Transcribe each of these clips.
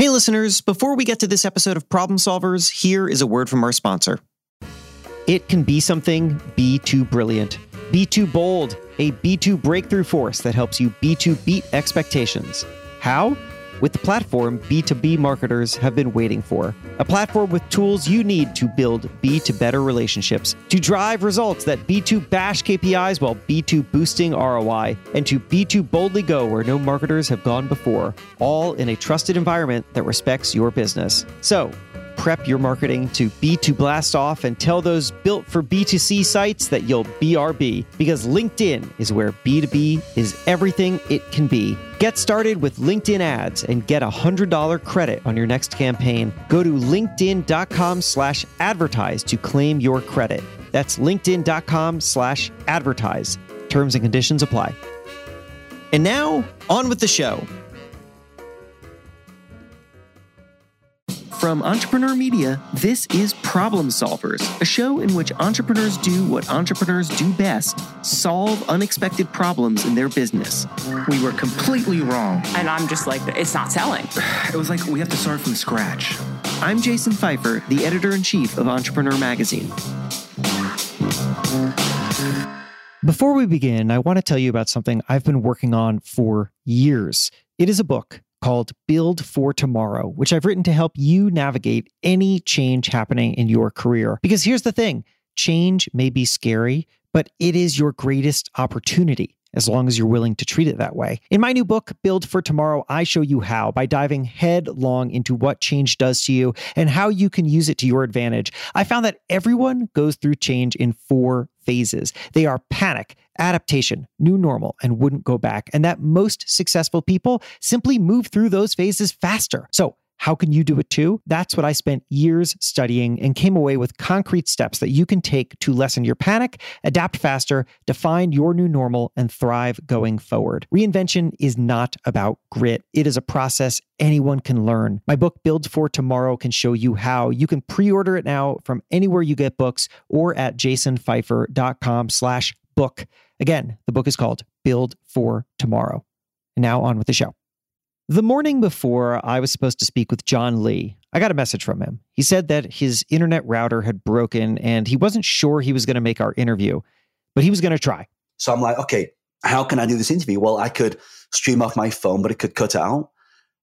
Hey, listeners, before we get to this episode of Problem Solvers, here is a word from our sponsor. It can be something, be too brilliant, be too bold, a B2 breakthrough force that helps you B2 beat expectations. How? With the platform B2B marketers have been waiting for. A platform with tools you need to build B2 better relationships, to drive results that B2 bash KPIs while B2 boosting ROI, and to B2 boldly go where no marketers have gone before, all in a trusted environment that respects your business. So, prep your marketing to B2 blast off and tell those built for B2C sites that you'll BRB because LinkedIn is where B2B is everything it can be. Get started with LinkedIn ads and get a $100 credit on your next campaign. Go to linkedin.com slash advertise to claim your credit. That's linkedin.com slash advertise. Terms and conditions apply. And now, on with the show. From Entrepreneur Media, this is Problem Solvers, a show in which entrepreneurs do what entrepreneurs do best solve unexpected problems in their business. We were completely wrong. And I'm just like, it's not selling. It was like we have to start from scratch. I'm Jason Feifer, the editor in chief of Entrepreneur Magazine. Before we begin, I want to tell you about something I've been working on for years. It is a book called Build for Tomorrow, which I've written to help you navigate any change happening in your career. Because here's the thing change may be scary, but it is your greatest opportunity as long as you're willing to treat it that way. In my new book, Build for Tomorrow, I show you how by diving headlong into what change does to you and how you can use it to your advantage. I found that everyone goes through change in four phases. They are panic, adaptation, new normal, and wouldn't go back. And that most successful people simply move through those phases faster. So, how can you do it too? That's what I spent years studying and came away with concrete steps that you can take to lessen your panic, adapt faster, define your new normal, and thrive going forward. Reinvention is not about grit, it is a process anyone can learn. My book, Build for Tomorrow, can show you how. You can pre order it now from anywhere you get books or at jasonfeifer.com slash book. Again, the book is called Build for Tomorrow. And now on with the show. The morning before I was supposed to speak with John Lee, I got a message from him. He said that his internet router had broken and he wasn't sure he was going to make our interview, but he was going to try. So I'm like, okay, how can I do this interview? Well, I could stream off my phone, but it could cut out.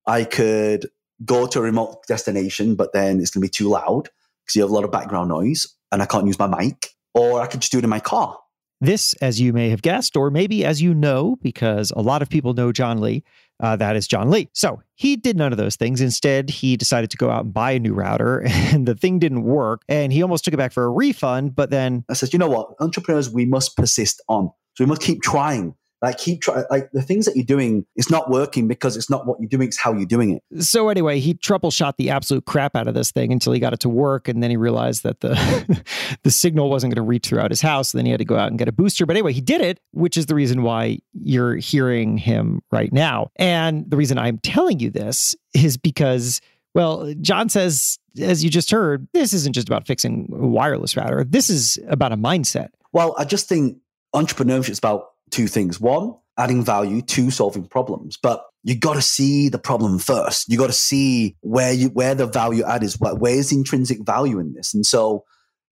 I could go to a remote destination, but then it's going to be too loud because you have a lot of background noise and I can't use my mic. Or I could just do it in my car. This, as you may have guessed, or maybe as you know, because a lot of people know John Lee, uh, that is John Lee. So he did none of those things. Instead, he decided to go out and buy a new router, and the thing didn't work. And he almost took it back for a refund. But then I said, you know what? Entrepreneurs, we must persist on. So we must keep trying. Like keep trying. Like the things that you're doing is not working because it's not what you're doing; it's how you're doing it. So anyway, he troubleshot the absolute crap out of this thing until he got it to work, and then he realized that the the signal wasn't going to reach throughout his house. then he had to go out and get a booster. But anyway, he did it, which is the reason why you're hearing him right now. And the reason I'm telling you this is because. Well, John says, as you just heard, this isn't just about fixing a wireless router. This is about a mindset. Well, I just think entrepreneurship is about two things. One, adding value, two, solving problems. But you got to see the problem first. You got to see where you where the value add is. Where is the intrinsic value in this? And so,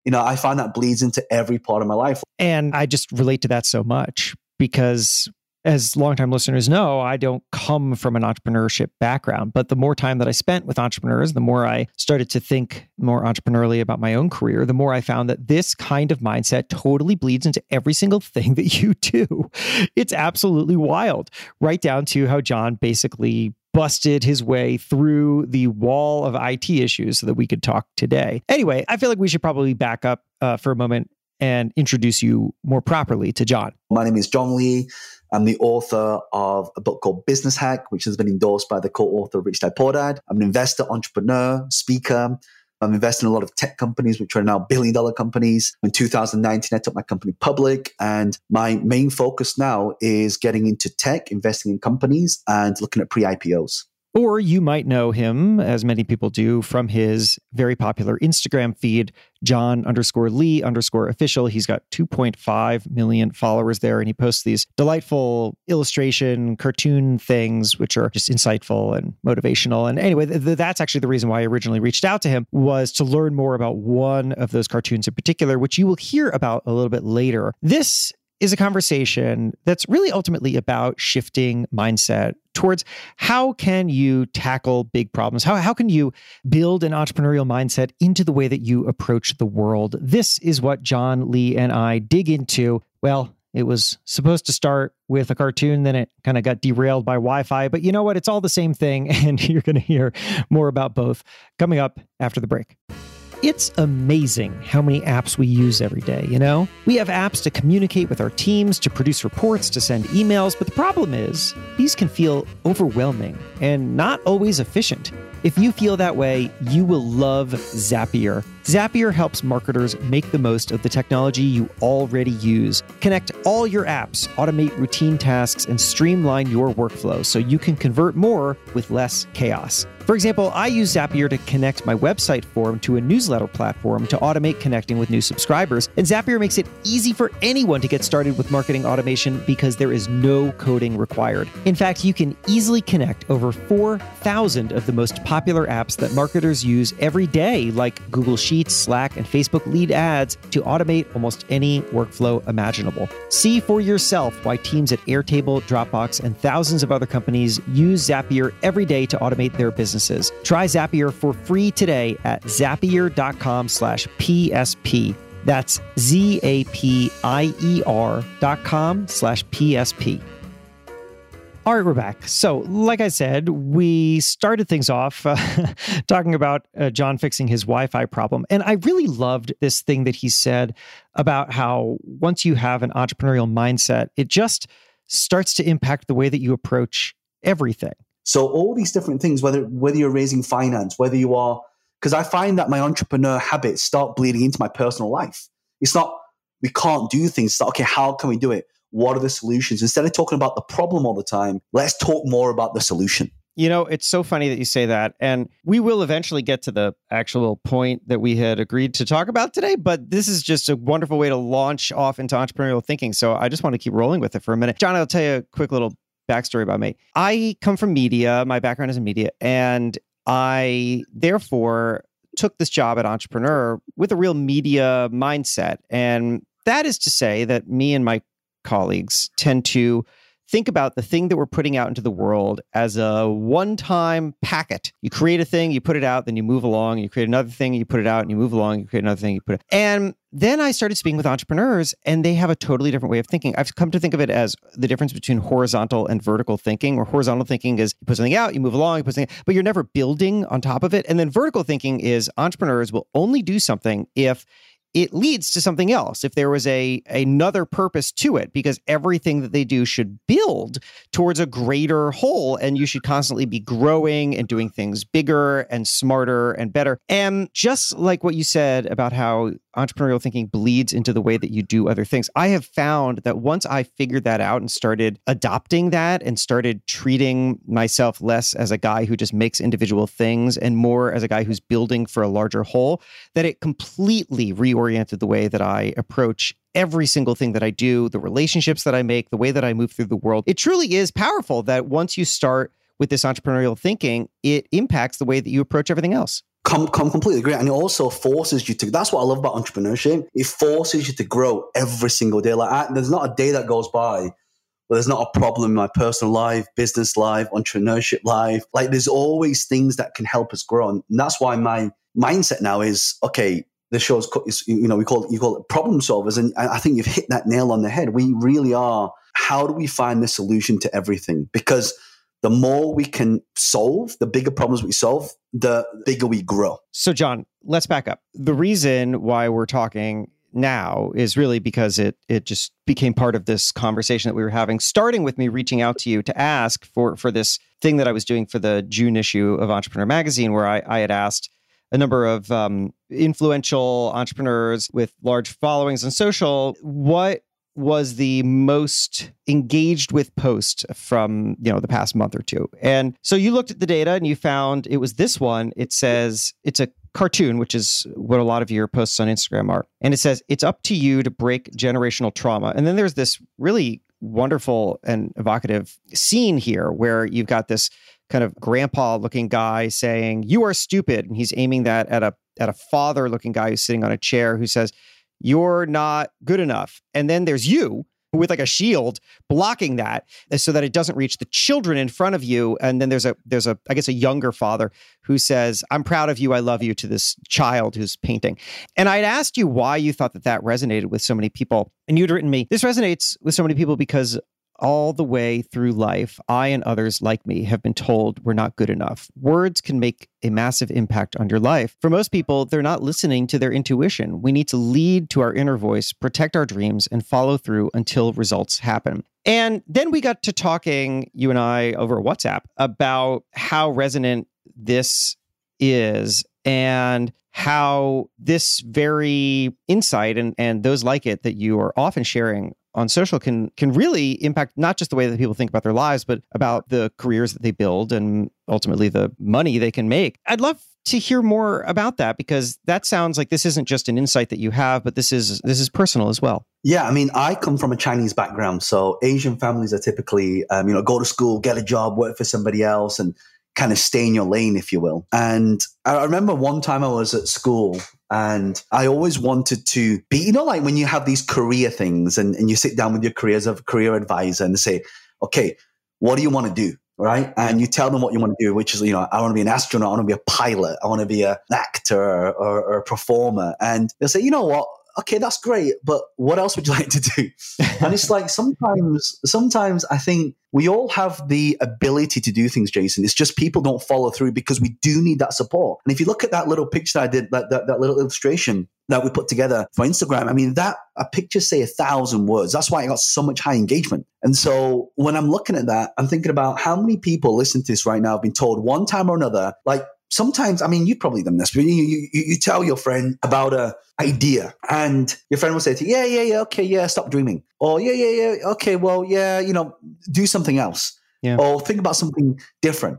you know, I find that bleeds into every part of my life. And I just relate to that so much because as longtime listeners know, I don't come from an entrepreneurship background, but the more time that I spent with entrepreneurs, the more I started to think more entrepreneurially about my own career, the more I found that this kind of mindset totally bleeds into every single thing that you do. It's absolutely wild, right down to how John basically busted his way through the wall of IT issues so that we could talk today. Anyway, I feel like we should probably back up uh, for a moment and introduce you more properly to John. My name is John Lee. I'm the author of a book called Business Hack, which has been endorsed by the co-author Rich Dad Poor Dad. I'm an investor, entrepreneur, speaker. I'm investing in a lot of tech companies, which are now billion dollar companies. In 2019, I took my company public and my main focus now is getting into tech, investing in companies and looking at pre-IPOs. Or you might know him, as many people do, from his very popular Instagram feed, John underscore Lee underscore official. He's got 2.5 million followers there, and he posts these delightful illustration, cartoon things, which are just insightful and motivational. And anyway, th- that's actually the reason why I originally reached out to him was to learn more about one of those cartoons in particular, which you will hear about a little bit later. This is a conversation that's really ultimately about shifting mindset towards how can you tackle big problems how, how can you build an entrepreneurial mindset into the way that you approach the world this is what john lee and i dig into well it was supposed to start with a cartoon, then it kind of got derailed by Wi Fi. But you know what? It's all the same thing. And you're going to hear more about both coming up after the break. It's amazing how many apps we use every day, you know? We have apps to communicate with our teams, to produce reports, to send emails, but the problem is, these can feel overwhelming and not always efficient. If you feel that way, you will love Zapier. Zapier helps marketers make the most of the technology you already use. Connect all your apps, automate routine tasks, and streamline your workflow so you can convert more with less chaos. For example, I use Zapier to connect my website form to a newsletter platform to automate connecting with new subscribers. And Zapier makes it easy for anyone to get started with marketing automation because there is no coding required. In fact, you can easily connect over 4,000 of the most popular apps that marketers use every day, like Google Sheets, Slack, and Facebook lead ads, to automate almost any workflow imaginable. See for yourself why teams at Airtable, Dropbox, and thousands of other companies use Zapier every day to automate their businesses. Try Zapier for free today at zapier.com slash PSP. That's Z-A-P-I-E-R dot com slash PSP. All right, we're back. So, like I said, we started things off uh, talking about uh, John fixing his Wi Fi problem. And I really loved this thing that he said about how once you have an entrepreneurial mindset, it just starts to impact the way that you approach everything. So all these different things, whether whether you're raising finance, whether you are, because I find that my entrepreneur habits start bleeding into my personal life. It's not we can't do things. It's not, okay, how can we do it? What are the solutions? Instead of talking about the problem all the time, let's talk more about the solution. You know, it's so funny that you say that. And we will eventually get to the actual point that we had agreed to talk about today. But this is just a wonderful way to launch off into entrepreneurial thinking. So I just want to keep rolling with it for a minute. John, I'll tell you a quick little backstory about me. I come from media, my background is in media, and I therefore took this job at Entrepreneur with a real media mindset. And that is to say that me and my colleagues tend to think about the thing that we're putting out into the world as a one time packet. You create a thing, you put it out, then you move along, you create another thing, you put it out, and you move along, you create another thing, you put it. And then I started speaking with entrepreneurs, and they have a totally different way of thinking. I've come to think of it as the difference between horizontal and vertical thinking, where horizontal thinking is you put something out, you move along, you put something, but you're never building on top of it. And then vertical thinking is entrepreneurs will only do something if it leads to something else if there was a another purpose to it because everything that they do should build towards a greater whole and you should constantly be growing and doing things bigger and smarter and better. And just like what you said about how entrepreneurial thinking bleeds into the way that you do other things i have found that once i figured that out and started adopting that and started treating myself less as a guy who just makes individual things and more as a guy who's building for a larger whole that it completely reoriented oriented the way that I approach every single thing that I do, the relationships that I make, the way that I move through the world. It truly is powerful that once you start with this entrepreneurial thinking, it impacts the way that you approach everything else. Come, come completely agree. And it also forces you to, that's what I love about entrepreneurship. It forces you to grow every single day. Like, I, there's not a day that goes by where there's not a problem in my personal life, business life, entrepreneurship life. Like, there's always things that can help us grow. And that's why my mindset now is okay, the show's you know we call it you call it problem solvers and i think you've hit that nail on the head. We really are how do we find the solution to everything? Because the more we can solve the bigger problems we solve the bigger we grow. So john let's back up. The reason why we're talking now is really because it it just became part of this conversation that we were having starting with me reaching out to you to ask for for this thing that I was doing for the June issue of Entrepreneur Magazine where I, I had asked a number of um, influential entrepreneurs with large followings on social what was the most engaged with post from you know the past month or two. And so you looked at the data and you found it was this one. It says it's a cartoon, which is what a lot of your posts on Instagram are. And it says it's up to you to break generational trauma. And then there's this really wonderful and evocative scene here where you've got this kind of grandpa looking guy saying you are stupid and he's aiming that at a at a father looking guy who's sitting on a chair who says you're not good enough. And then there's you with like a shield blocking that uh, so that it doesn't reach the children in front of you. And then there's a there's a i guess a younger father who says i'm proud of you. I love you to this child who's painting. And i'd asked you why you thought that that resonated with so many people and you'd written me this resonates with so many people because all the way through life, I and others like me have been told we're not good enough. Words can make a massive impact on your life. For most people, they're not listening to their intuition. We need to lead to our inner voice, protect our dreams, and follow through until results happen. And then we got to talking, you and I, over WhatsApp about how resonant this is and how this very insight and, and those like it that you are often sharing on social can can really impact not just the way that people think about their lives, but about the careers that they build and ultimately the money they can make. I'd love to hear more about that because that sounds like this isn't just an insight that you have, but this is this is personal as well. Yeah, I mean, I come from a Chinese background, so Asian families are typically, um, you know, go to school, get a job, work for somebody else, and kind of stay in your lane, if you will. And I remember one time I was at school and I always wanted to be, you know, like when you have these career things and, and you sit down with your careers of career advisor and say, okay, what do you want to do? Right. And you tell them what you want to do, which is, you know, I want to be an astronaut. I want to be a pilot. I want to be an actor or, or, or a performer. And they'll say, you know what? Okay, that's great, but what else would you like to do? and it's like sometimes, sometimes I think we all have the ability to do things, Jason. It's just people don't follow through because we do need that support. And if you look at that little picture that I did, that, that, that little illustration that we put together for Instagram, I mean, that a picture say a thousand words. That's why I got so much high engagement. And so when I'm looking at that, I'm thinking about how many people listen to this right now have been told one time or another, like sometimes, I mean, you've probably done this, but you, you, you tell your friend about a idea and your friend will say to you, yeah, yeah, yeah, okay, yeah, stop dreaming. Or yeah, yeah, yeah, okay, well, yeah, you know, do something else. Yeah. Or think about something different.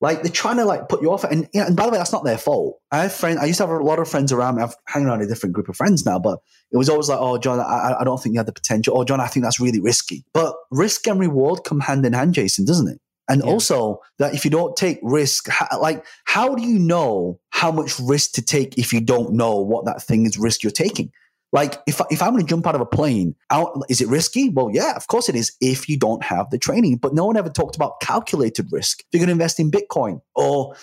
Like they're trying to like put you off. And, yeah, and by the way, that's not their fault. I have friends, I used to have a lot of friends around me. I've hanging around a different group of friends now, but it was always like, oh, John, I, I don't think you have the potential. Oh, John, I think that's really risky. But risk and reward come hand in hand, Jason, doesn't it? And yeah. also that if you don't take risk, like how do you know how much risk to take if you don't know what that thing is risk you're taking? Like if if I'm going to jump out of a plane, out is it risky? Well, yeah, of course it is if you don't have the training. But no one ever talked about calculated risk. If you're going to invest in Bitcoin or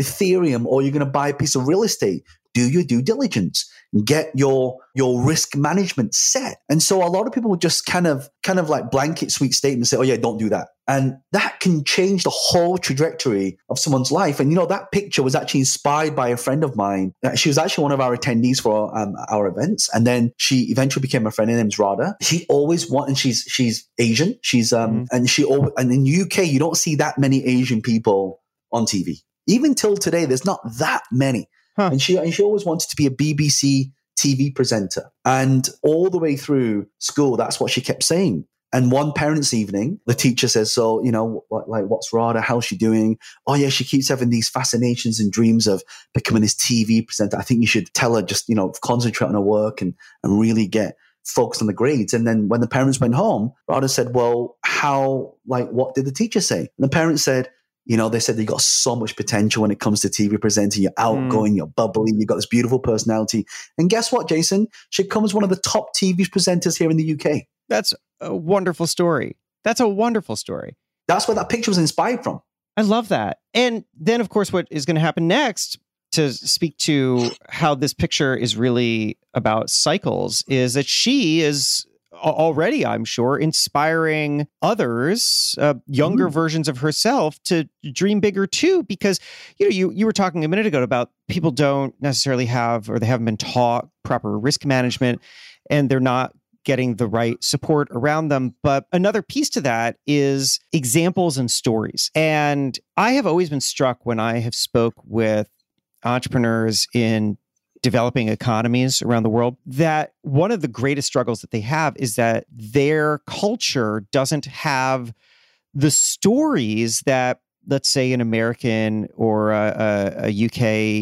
Ethereum or you're going to buy a piece of real estate, do your due diligence get your your risk management set. And so a lot of people would just kind of kind of like blanket sweet statements say oh yeah don't do that. And that can change the whole trajectory of someone's life. And you know that picture was actually inspired by a friend of mine. Uh, she was actually one of our attendees for um, our events. And then she eventually became a friend. Her name's Rada she always want and she's she's Asian. She's um mm. and she always, and in UK you don't see that many Asian people on TV even till today there's not that many Huh. And she and she always wanted to be a BBC TV presenter. And all the way through school, that's what she kept saying. And one parents' evening, the teacher says, "So, you know, like, what's Rada? How's she doing? Oh, yeah, she keeps having these fascinations and dreams of becoming this TV presenter. I think you should tell her just, you know, concentrate on her work and and really get focused on the grades." And then when the parents went home, Rada said, "Well, how? Like, what did the teacher say?" And the parents said, you know, they said you got so much potential when it comes to TV presenting. You're outgoing, mm. you're bubbly, you've got this beautiful personality. And guess what, Jason? She becomes one of the top TV presenters here in the UK. That's a wonderful story. That's a wonderful story. That's where that picture was inspired from. I love that. And then, of course, what is going to happen next to speak to how this picture is really about cycles is that she is already, I'm sure, inspiring others, uh, younger mm. versions of herself, to dream bigger too. Because you know, you you were talking a minute ago about people don't necessarily have or they haven't been taught proper risk management, and they're not getting the right support around them. But another piece to that is examples and stories. And I have always been struck when I have spoke with entrepreneurs in developing economies around the world, that one of the greatest struggles that they have is that their culture doesn't have the stories that let's say an American or a, a,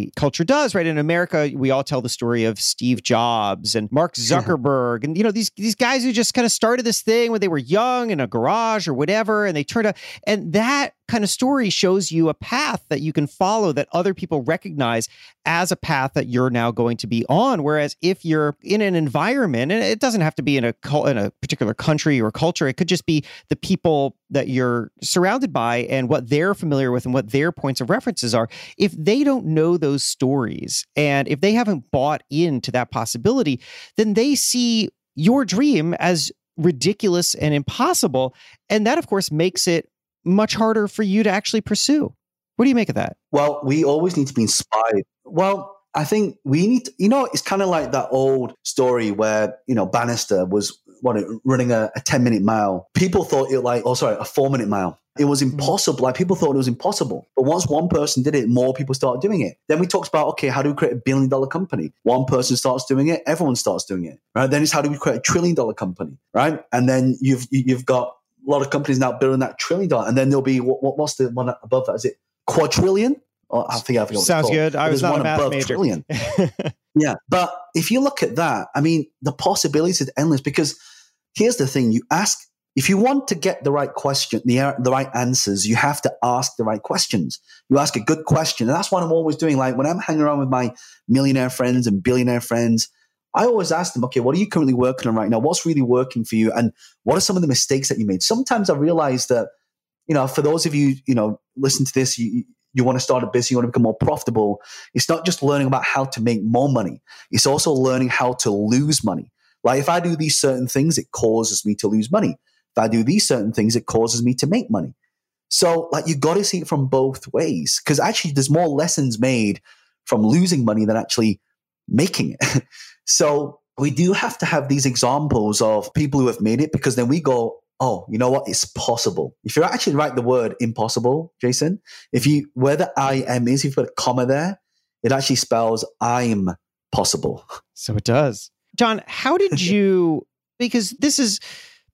UK culture does, right? In America, we all tell the story of Steve Jobs and Mark Zuckerberg, and you know these these guys who just kind of started this thing when they were young in a garage or whatever, and they turned out, and that kind of story shows you a path that you can follow that other people recognize as a path that you're now going to be on. Whereas if you're in an environment, and it doesn't have to be in a in a particular country or culture, it could just be the people that you're surrounded by and what they're familiar with and what their points of references are. If they don't know those stories and if they haven't bought into that possibility, then they see your dream as ridiculous and impossible. And that, of course, makes it much harder for you to actually pursue. What do you make of that? Well, we always need to be inspired. Well, I think we need, to, you know, it's kind of like that old story where, you know, Bannister was what, running a, a 10 minute mile. People thought it like, oh, sorry, a four minute mile. It was mm-hmm. impossible. Like people thought it was impossible. But once one person did it, more people started doing it. Then we talked about, okay, how do we create a billion dollar company? One person starts doing it, everyone starts doing it, right? Then it's how do we create a trillion dollar company, right? And then you've, you've got a lot of companies now building that trillion dollar, and then there'll be what, what's the one above that? Is it quadrillion? Oh, I think I forgot. Sounds good. I was not a math major. trillion. yeah, but if you look at that, I mean, the possibilities is endless. Because here's the thing: you ask if you want to get the right question, the the right answers, you have to ask the right questions. You ask a good question, and that's what I'm always doing. Like when I'm hanging around with my millionaire friends and billionaire friends, I always ask them, okay, what are you currently working on right now? What's really working for you? And what are some of the mistakes that you made? Sometimes I realize that, you know, for those of you, you know, listen to this, you, you want to start a business, you want to become more profitable. It's not just learning about how to make more money. It's also learning how to lose money. Like if I do these certain things, it causes me to lose money. If I do these certain things, it causes me to make money. So like you got to see it from both ways because actually there's more lessons made from losing money than actually making it. So we do have to have these examples of people who have made it because then we go, oh, you know what? It's possible. If you actually write the word impossible, Jason, if you, where the I am is, if you put a comma there, it actually spells I'm possible. So it does. John, how did you, because this is,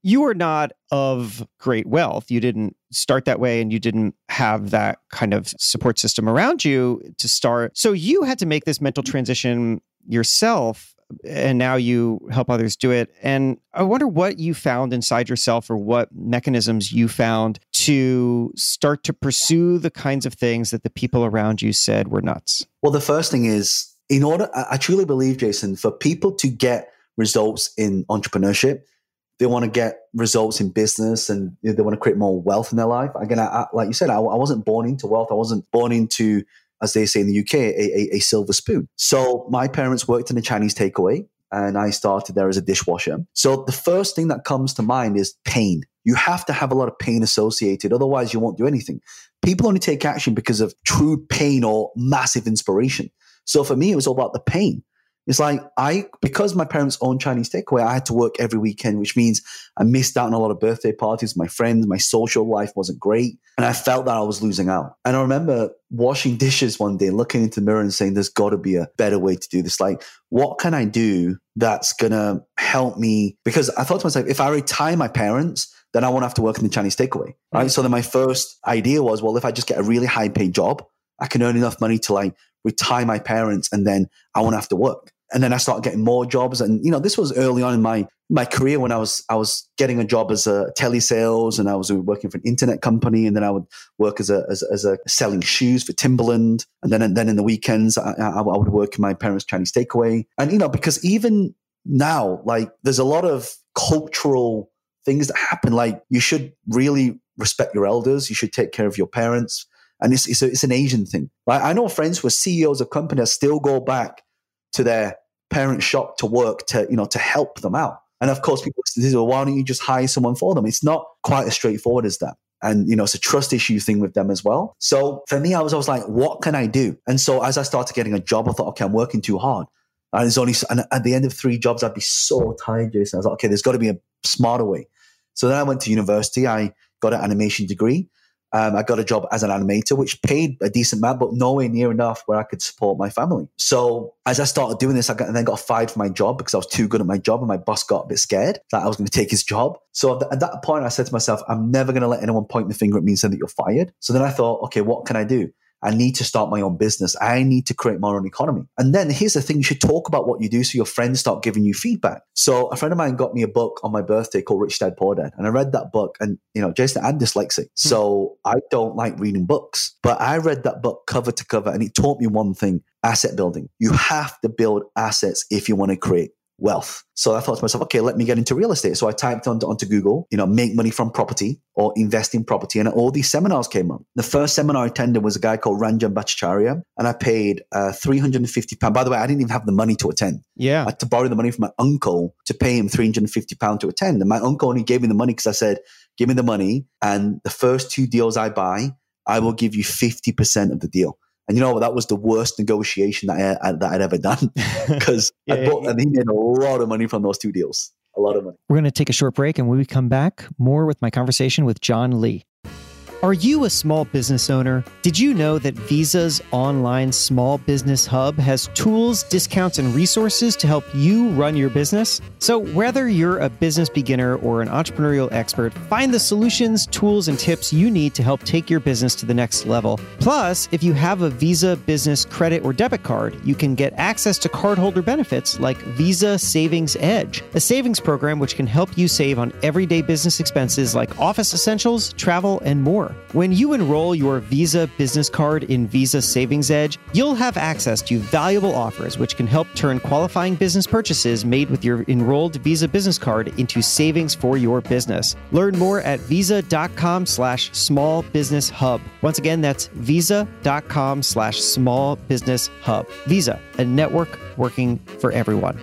you are not of great wealth. You didn't start that way and you didn't have that kind of support system around you to start. So you had to make this mental transition yourself and now you help others do it. And I wonder what you found inside yourself or what mechanisms you found to start to pursue the kinds of things that the people around you said were nuts. Well, the first thing is, in order, I truly believe, Jason, for people to get results in entrepreneurship, they want to get results in business and they want to create more wealth in their life. Again, I, I, like you said, I, I wasn't born into wealth. I wasn't born into as they say in the UK, a, a, a silver spoon. So my parents worked in a Chinese takeaway and I started there as a dishwasher. So the first thing that comes to mind is pain. You have to have a lot of pain associated, otherwise, you won't do anything. People only take action because of true pain or massive inspiration. So for me, it was all about the pain. It's like I, because my parents owned Chinese takeaway, I had to work every weekend, which means I missed out on a lot of birthday parties. My friends, my social life wasn't great. And I felt that I was losing out. And I remember washing dishes one day, looking into the mirror and saying, there's got to be a better way to do this. Like, what can I do that's going to help me? Because I thought to myself, if I retire my parents, then I won't have to work in the Chinese takeaway. Right. Mm-hmm. So then my first idea was, well, if I just get a really high paid job, I can earn enough money to like retire my parents and then I won't have to work and then I started getting more jobs. And you know, this was early on in my my career when I was I was getting a job as a telesales, and I was working for an internet company, and then I would work as a as, as a selling shoes for Timberland, and then and then in the weekends I, I, I would work in my parents' Chinese takeaway, and you know, because even now, like, there's a lot of cultural things that happen. Like, you should really respect your elders. You should take care of your parents. And it's, it's, a, it's an Asian thing. Like I know friends who are CEOs of companies still go back to their parent shop to work to, you know, to help them out. And of course, people say, well, why don't you just hire someone for them? It's not quite as straightforward as that. And, you know, it's a trust issue thing with them as well. So for me, I was, I was like, what can I do? And so as I started getting a job, I thought, okay, I'm working too hard. And it's only, and at the end of three jobs, I'd be so tired, Jason. I was like, okay, there's got to be a smarter way. So then I went to university. I got an animation degree. Um, I got a job as an animator, which paid a decent amount, but nowhere near enough where I could support my family. So as I started doing this, I got, then got fired from my job because I was too good at my job, and my boss got a bit scared that I was going to take his job. So at that point, I said to myself, I'm never going to let anyone point the finger at me and say that you're fired. So then I thought, okay, what can I do? I need to start my own business. I need to create my own economy. And then here's the thing you should talk about what you do so your friends start giving you feedback. So a friend of mine got me a book on my birthday called Rich Dad Poor Dad. And I read that book. And, you know, Jason, I'm dyslexic. Hmm. So I don't like reading books. But I read that book cover to cover and it taught me one thing asset building. You have to build assets if you want to create wealth. So I thought to myself, okay, let me get into real estate. So I typed onto, onto Google, you know, make money from property or invest in property. And all these seminars came up. The first seminar I attended was a guy called Ranjan Bhattacharya. And I paid uh, 350 pounds. By the way, I didn't even have the money to attend. Yeah. I had to borrow the money from my uncle to pay him 350 pounds to attend. And my uncle only gave me the money because I said, give me the money. And the first two deals I buy, I will give you 50% of the deal. And you know what? That was the worst negotiation that, I, that I'd ever done because yeah, I bought, yeah. and he made a lot of money from those two deals. A lot of money. We're going to take a short break, and when we come back, more with my conversation with John Lee. Are you a small business owner? Did you know that Visa's online small business hub has tools, discounts, and resources to help you run your business? So, whether you're a business beginner or an entrepreneurial expert, find the solutions, tools, and tips you need to help take your business to the next level. Plus, if you have a Visa business credit or debit card, you can get access to cardholder benefits like Visa Savings Edge, a savings program which can help you save on everyday business expenses like office essentials, travel, and more. When you enroll your Visa business card in Visa Savings Edge, you'll have access to valuable offers which can help turn qualifying business purchases made with your enrolled Visa business card into savings for your business. Learn more at visa.com slash small business hub. Once again, that's visa.com slash small business hub. Visa, a network working for everyone.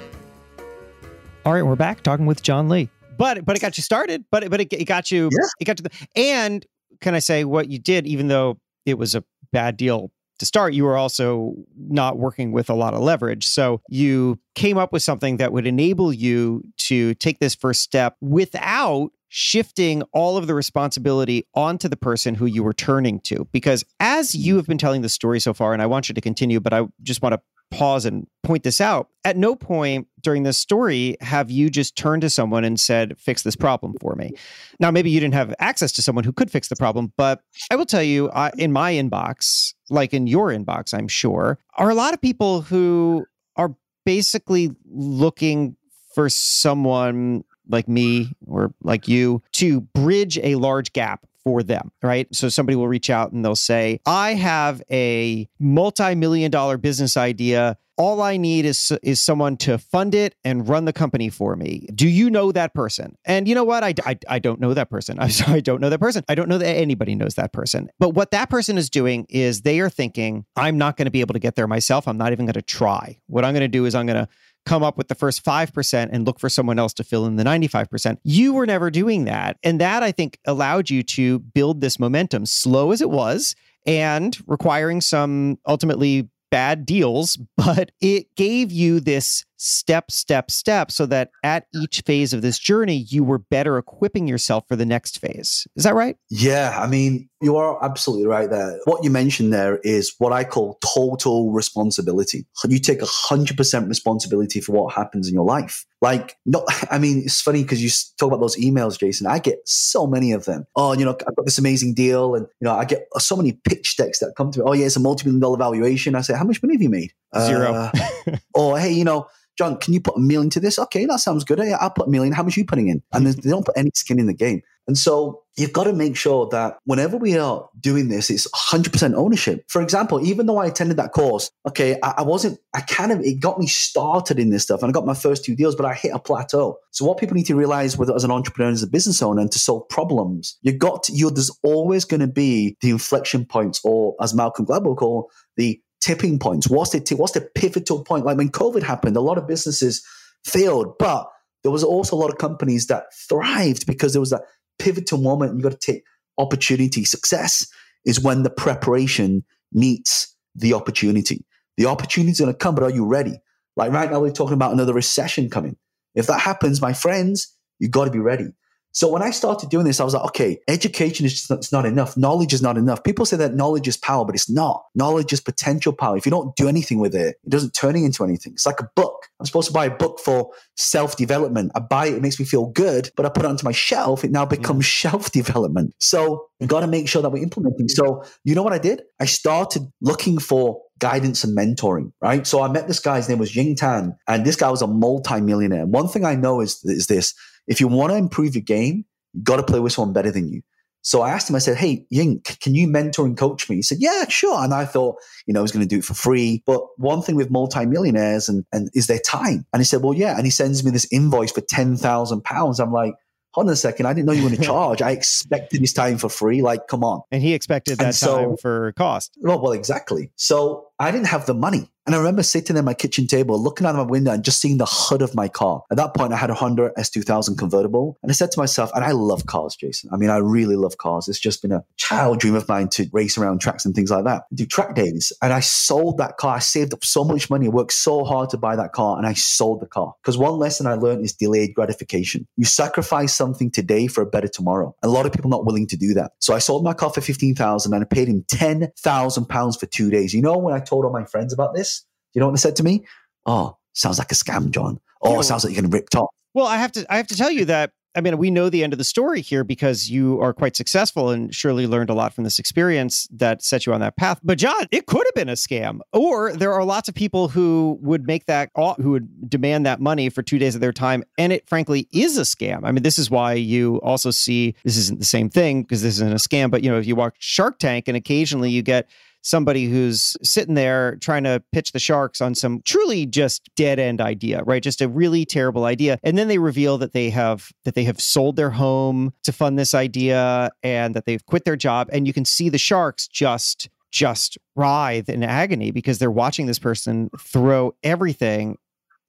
All right, we're back talking with John Lee but but it got you started. But but it, it got you yeah. it got to the and can I say what you did, even though it was a bad deal to start, you were also not working with a lot of leverage. So you came up with something that would enable you to take this first step without shifting all of the responsibility onto the person who you were turning to. Because as you have been telling the story so far, and I want you to continue, but I just want to pause and point this out. At no point during this story have you just turned to someone and said, fix this problem for me. Now, maybe you didn't have access to someone who could fix the problem, but I will tell you, I, in my inbox, like in your inbox, I'm sure, are a lot of people who are basically looking for someone like me or like you to bridge a large gap for them, right? So somebody will reach out and they'll say, I have a multi million dollar business idea. All I need is, is someone to fund it and run the company for me. Do you know that person? And you know what? I, I, I don't know that person. I'm sorry, I don't know that person. I don't know that anybody knows that person. But what that person is doing is they are thinking, I'm not going to be able to get there myself. I'm not even going to try. What I'm going to do is I'm going to come up with the first 5% and look for someone else to fill in the 95%. You were never doing that. And that I think allowed you to build this momentum, slow as it was, and requiring some ultimately bad deals, but it gave you this step, step, step so that at each phase of this journey, you were better equipping yourself for the next phase. Is that right? Yeah. I mean, you are absolutely right there. What you mentioned there is what I call total responsibility. You take 100% responsibility for what happens in your life. Like, no, I mean, it's funny because you talk about those emails, Jason. I get so many of them. Oh, you know, I've got this amazing deal. And, you know, I get so many pitch decks that come to me. Oh, yeah, it's a multi million dollar valuation. I say, how much money have you made? Zero. Uh, or, hey, you know, John, can you put a million into this? Okay, that sounds good. I'll put a million. How much are you putting in? And they don't put any skin in the game. And so you've got to make sure that whenever we are doing this, it's 100% ownership. For example, even though I attended that course, okay, I, I, wasn't, I kind of, it got me started in this stuff and I got my first two deals, but I hit a plateau. So what people need to realize whether as an entrepreneur, as a business owner and to solve problems, you got to, you there's always going to be the inflection points or as Malcolm Gladwell called, the tipping points? What's the what's the pivotal point? Like when COVID happened, a lot of businesses failed, but there was also a lot of companies that thrived because there was that pivotal moment. You got to take opportunity. Success is when the preparation meets the opportunity. The opportunity is going to come, but are you ready? Like right now, we're talking about another recession coming. If that happens, my friends, you got to be ready. So when I started doing this, I was like, okay, education is just not, it's not enough. Knowledge is not enough. People say that knowledge is power, but it's not. Knowledge is potential power. If you don't do anything with it, it doesn't turn into anything. It's like a book. I'm supposed to buy a book for self development. I buy it, it makes me feel good, but I put it onto my shelf. It now mm. becomes shelf development. So you got to make sure that we're implementing. So you know what I did? I started looking for guidance and mentoring, right? So I met this guy, his name was Ying Tan, and this guy was a multi-millionaire. One thing I know is, is this, if you want to improve your game, you got to play with someone better than you. So I asked him, I said, Hey, Ying, can you mentor and coach me? He said, Yeah, sure. And I thought, you know, I was going to do it for free. But one thing with multimillionaires and, and is their time. And he said, Well, yeah. And he sends me this invoice for £10,000. I'm like, hold on a second. I didn't know you were going to charge. I expected his time for free. Like, come on. And he expected that so- time for cost. Well, well, exactly. So I didn't have the money. And I remember sitting at my kitchen table, looking out of my window and just seeing the hood of my car. At that point, I had a Honda S2000 convertible. And I said to myself, and I love cars, Jason. I mean, I really love cars. It's just been a child dream of mine to race around tracks and things like that, do track days. And I sold that car. I saved up so much money, worked so hard to buy that car, and I sold the car. Because one lesson I learned is delayed gratification. You sacrifice something today for a better tomorrow. A lot of people not willing to do that. So I sold my car for 15,000 and I paid him 10,000 pounds for two days. You know, when I told all my friends about this, you know what they said to me? Oh, sounds like a scam, John. Oh, Yeah. sounds like you're getting ripped off. Well, I have to I have to tell you that I mean we know the end of the story here because you are quite successful and surely learned a lot from this experience that set you on that path. But John, it could have been a scam. Or there are lots of people who would make that uh, who would demand that money for 2 days of their time and it frankly is a scam. I mean, this is why you also see this isn't the same thing because this isn't a scam, but you know, if you watch Shark Tank and occasionally you get somebody who's sitting there trying to pitch the sharks on some truly just dead end idea right? Just a really terrible idea. And then they reveal that they have that they have sold their home to fund this idea and that they've quit their job. And you can see the sharks just just writhe in agony because they're watching this person throw everything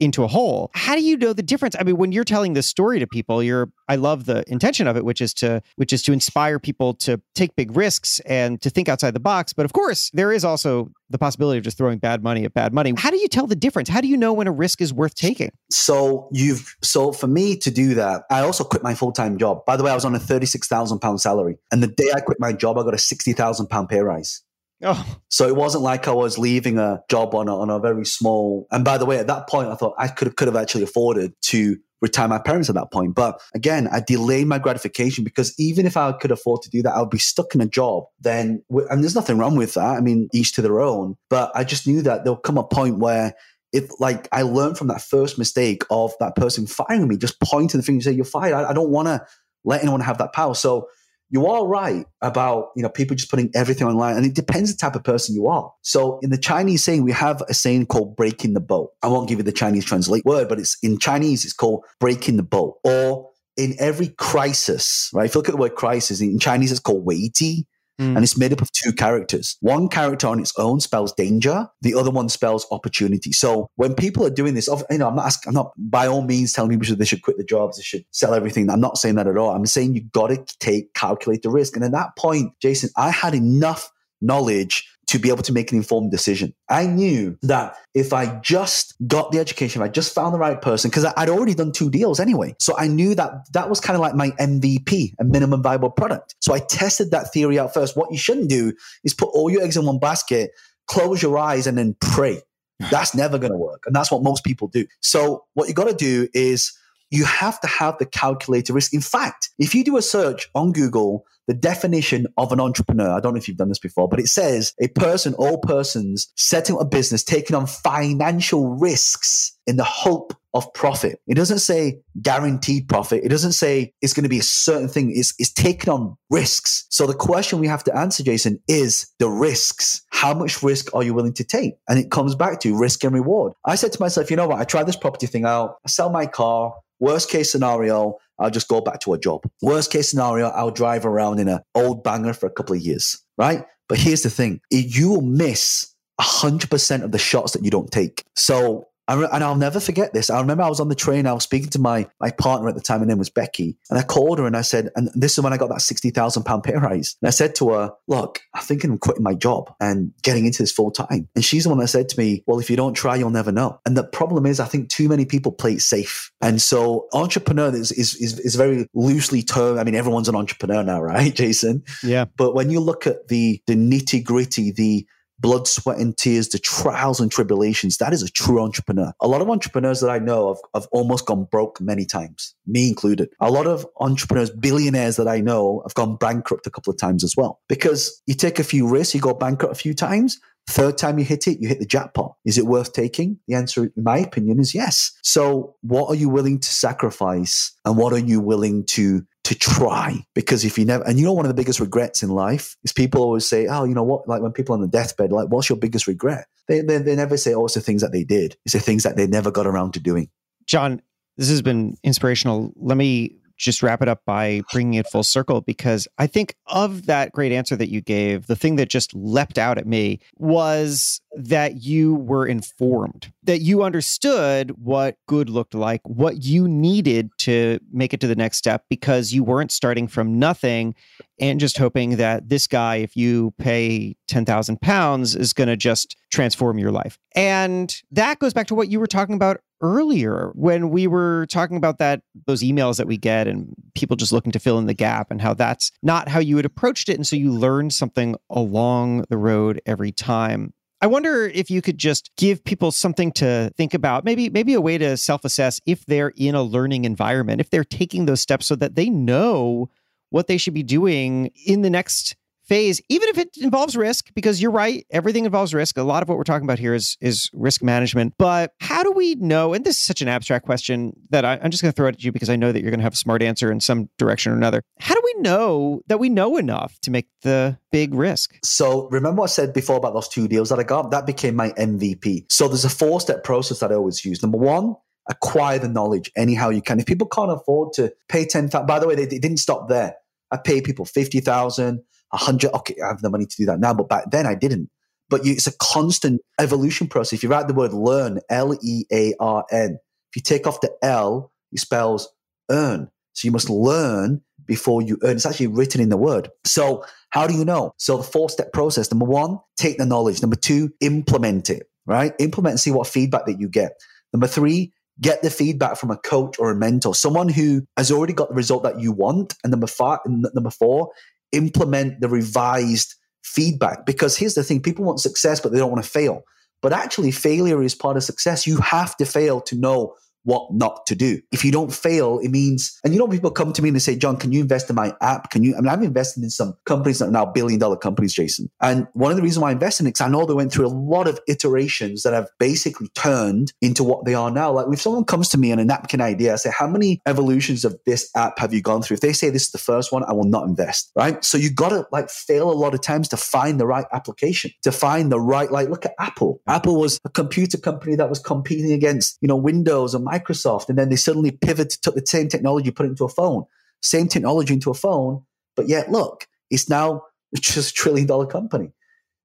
into a hole. How do you know the difference? I mean, when you're telling this story to people, you're I love the intention of it, which is to which is to inspire people to take big risks and to think outside the box. But of course, there is also the possibility of just throwing bad money at bad money. How do you tell the difference? How do you know when a risk is worth taking? So you've so for me to do that, I also quit my full time job. By the way, I was on a thirty six thousand pound salary, and the day I quit my job, I got a sixty thousand pound pay rise. Oh, So it wasn't like I was leaving a job on a, on a very small. And by the way, at that point, I thought I could could have actually afforded to retire my parents at that point. But again, I delayed my gratification because even if I could afford to do that, I would be stuck in a job. Then, and there's nothing wrong with that. I mean, each to their own. But I just knew that there'll come a point where if like I learned from that first mistake of that person firing me, just pointing the finger and say, you're fired. I, I don't want to let anyone have that power. So you are right about you know people just putting everything online and it depends the type of person you are. So in the chinese saying we have a saying called breaking the boat. I won't give you the chinese translate word but it's in chinese it's called breaking the boat. Or in every crisis right? If you look at the word crisis in chinese it's called weiji Mm. and it's made up of two characters. One character on its own spells danger. The other one spells opportunity. So when people are doing this, you know, I'm not asking, I'm not by all means telling people they should quit the jobs, they should sell everything. I'm not saying that at all. I'm saying you got to take calculate the risk. And at that point, Jason, I had enough knowledge to be able to make an informed decision. I knew that if I just got the education, if I just found the right person, because I'd already done two deals anyway. So I knew that that was kind of like my MVP, a minimum viable product. So I tested that theory out first. What you shouldn't do is put all your eggs in one basket, close your eyes, and then pray. That's never going to work. And that's what most people do. So what you got to do is you have to have the calculated risk. In fact, if you do a search on Google, the definition of an entrepreneur, I don't know if you've done this before, but it says a person, all persons setting up a business, taking on financial risks in the hope of profit. It doesn't say guaranteed profit. It doesn't say it's going to be a certain thing. It's, it's taking on risks. So the question we have to answer, Jason, is the risks. How much risk are you willing to take? And it comes back to risk and reward. I said to myself, you know what? I tried this property thing out. I sell my car. Worst case scenario, I'll just go back to a job. Worst case scenario, I'll drive around in an old banger for a couple of years, right? But here's the thing you will miss 100% of the shots that you don't take. So and I'll never forget this. I remember I was on the train. I was speaking to my my partner at the time. Her name was Becky, and I called her and I said, and this is when I got that sixty thousand pound pay rise. And I said to her, "Look, I'm thinking of quitting my job and getting into this full time." And she's the one that said to me, "Well, if you don't try, you'll never know." And the problem is, I think too many people play it safe, and so entrepreneur is is is, is very loosely termed. I mean, everyone's an entrepreneur now, right, Jason? Yeah. But when you look at the the nitty gritty, the blood, sweat, and tears, the trials and tribulations. That is a true entrepreneur. A lot of entrepreneurs that I know have, have almost gone broke many times, me included. A lot of entrepreneurs, billionaires that I know have gone bankrupt a couple of times as well. Because you take a few risks, you go bankrupt a few times, Third time you hit it, you hit the jackpot. Is it worth taking? The answer, in my opinion, is yes. So, what are you willing to sacrifice, and what are you willing to to try? Because if you never, and you know, one of the biggest regrets in life is people always say, "Oh, you know what?" Like when people on the deathbed, like, "What's your biggest regret?" They they, they never say, "Oh, it's the things that they did." It's the things that they never got around to doing. John, this has been inspirational. Let me just wrap it up by bringing it full circle because I think of that great answer that you gave, the thing that just leapt out at me was that you were informed, that you understood what good looked like, what you needed to make it to the next step because you weren't starting from nothing and just hoping that this guy, if you pay 10,000 pounds, is going to just transform your life. And that goes back to what you were talking about earlier when we were talking about that those emails that we get and people just looking to fill in the gap and how that's not how you had approached it. And so you learn something along the road every time. I wonder if you could just give people something to think about, maybe maybe a way to self-assess if they're in a learning environment, if they're taking those steps so that they know what they should be doing in the next phase, even if it involves risk, because you're right, everything involves risk. A lot of what we're talking about here is is risk management. But how do we know? And this is such an abstract question that I, am just going to throw it at you because I know that you're going to have a smart answer in some direction or another. How do we know that we know enough to make the big risk? So remember what I said before about those two deals that I got? That became my MVP. So there's a four step process that I always use. Number one, acquire the knowledge anyhow you can. If people can't afford to pay ten thousand, by the way, they, they didn't stop there. I pay people fifty thousand. 100, okay, I have the money to do that now, but back then I didn't. But you, it's a constant evolution process. If you write the word learn, L E A R N, if you take off the L, it spells earn. So you must learn before you earn. It's actually written in the word. So how do you know? So the four step process, number one, take the knowledge. Number two, implement it, right? Implement and see what feedback that you get. Number three, get the feedback from a coach or a mentor, someone who has already got the result that you want. And number five, number four implement the revised feedback. Because here's the thing people want success, but they don't want to fail. But actually, failure is part of success. You have to fail to know what not to do. If you don't fail, it means, and you know, people come to me and they say, John, can you invest in my app? Can you? I mean, I'm invested in some companies that are now billion dollar companies, Jason. And one of the reasons why I invest in it, because I know they went through a lot of iterations that have basically turned into what they are now. Like if someone comes to me and a napkin idea, I say, how many evolutions of this app have you gone through? If they say this is the first one, I will not invest, right? So you got to like fail a lot of times to find the right application, to find the right, like look at Apple. Apple was a computer company that was competing against, you know, Windows and Microsoft, and then they suddenly pivoted, took the same technology, put it into a phone, same technology into a phone, but yet look, it's now just a trillion dollar company.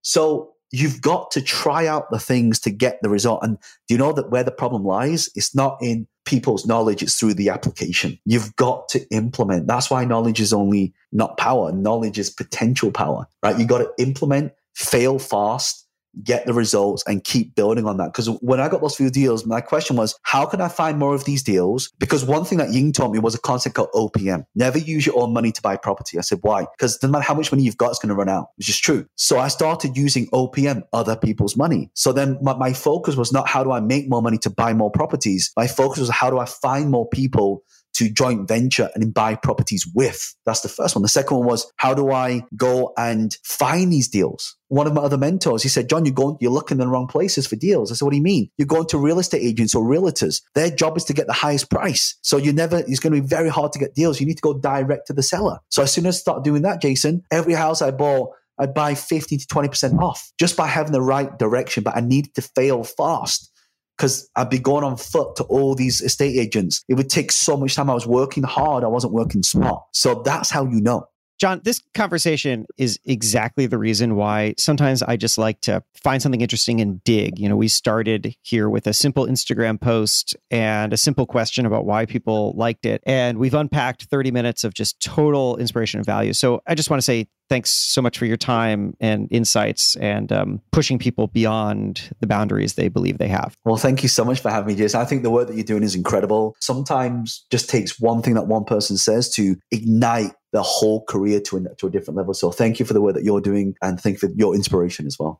So you've got to try out the things to get the result. And do you know that where the problem lies? It's not in people's knowledge, it's through the application. You've got to implement. That's why knowledge is only not power. Knowledge is potential power, right? You got to implement, fail fast, get the results and keep building on that. Because when I got those few deals, my question was, how can I find more of these deals? Because one thing that Ying taught me was a concept called OPM. Never use your own money to buy property. I said, why? Because no matter how much money you've got, it's going to run out, which is true. So I started using OPM, other people's money. So then my, my focus was not how do I make more money to buy more properties? My focus was how do I find more people to joint venture and buy properties with. That's the first one. The second one was how do I go and find these deals? One of my other mentors, he said, John, you're going, you're looking in the wrong places for deals. I said, what do you mean? You're going to real estate agents or realtors. Their job is to get the highest price. So you never, it's going to be very hard to get deals. You need to go direct to the seller. So as soon as I start doing that, Jason, every house I bought, I'd buy 15 to 20% off just by having the right direction. But I needed to fail fast because I'd be going on foot to all these estate agents. It would take so much time. I was working hard. I wasn't working smart. So that's how you know. John, this conversation is exactly the reason why sometimes I just like to find something interesting and dig. You know, we started here with a simple Instagram post and a simple question about why people liked it. And we've unpacked 30 minutes of just total inspiration and value. So I just want to say thanks so much for your time and insights and um, pushing people beyond the boundaries they believe they have. Well, thank you so much for having me, Jason. I think the work that you're doing is incredible. Sometimes just takes one thing that one person says to ignite the whole career to a, to a different level. So thank you for the work that you're doing and thank you for your inspiration as well.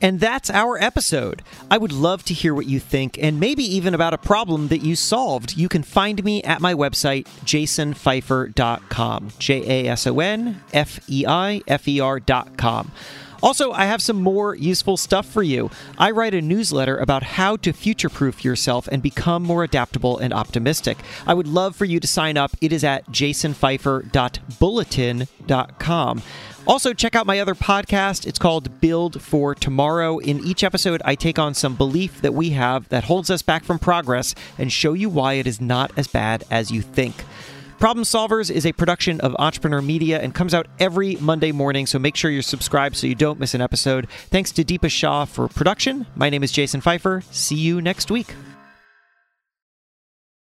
And that's our episode. I would love to hear what you think and maybe even about a problem that you solved. You can find me at my website, jasonfeifer.com. J A S O N F E I F E R.com. Also, I have some more useful stuff for you. I write a newsletter about how to future proof yourself and become more adaptable and optimistic. I would love for you to sign up. It is at jasonfeifer.bulletin.com. Also, check out my other podcast. It's called Build for Tomorrow. In each episode, I take on some belief that we have that holds us back from progress and show you why it is not as bad as you think. Problem Solvers is a production of Entrepreneur Media and comes out every Monday morning, so make sure you're subscribed so you don't miss an episode. Thanks to Deepa Shah for production. My name is Jason Feifer. See you next week.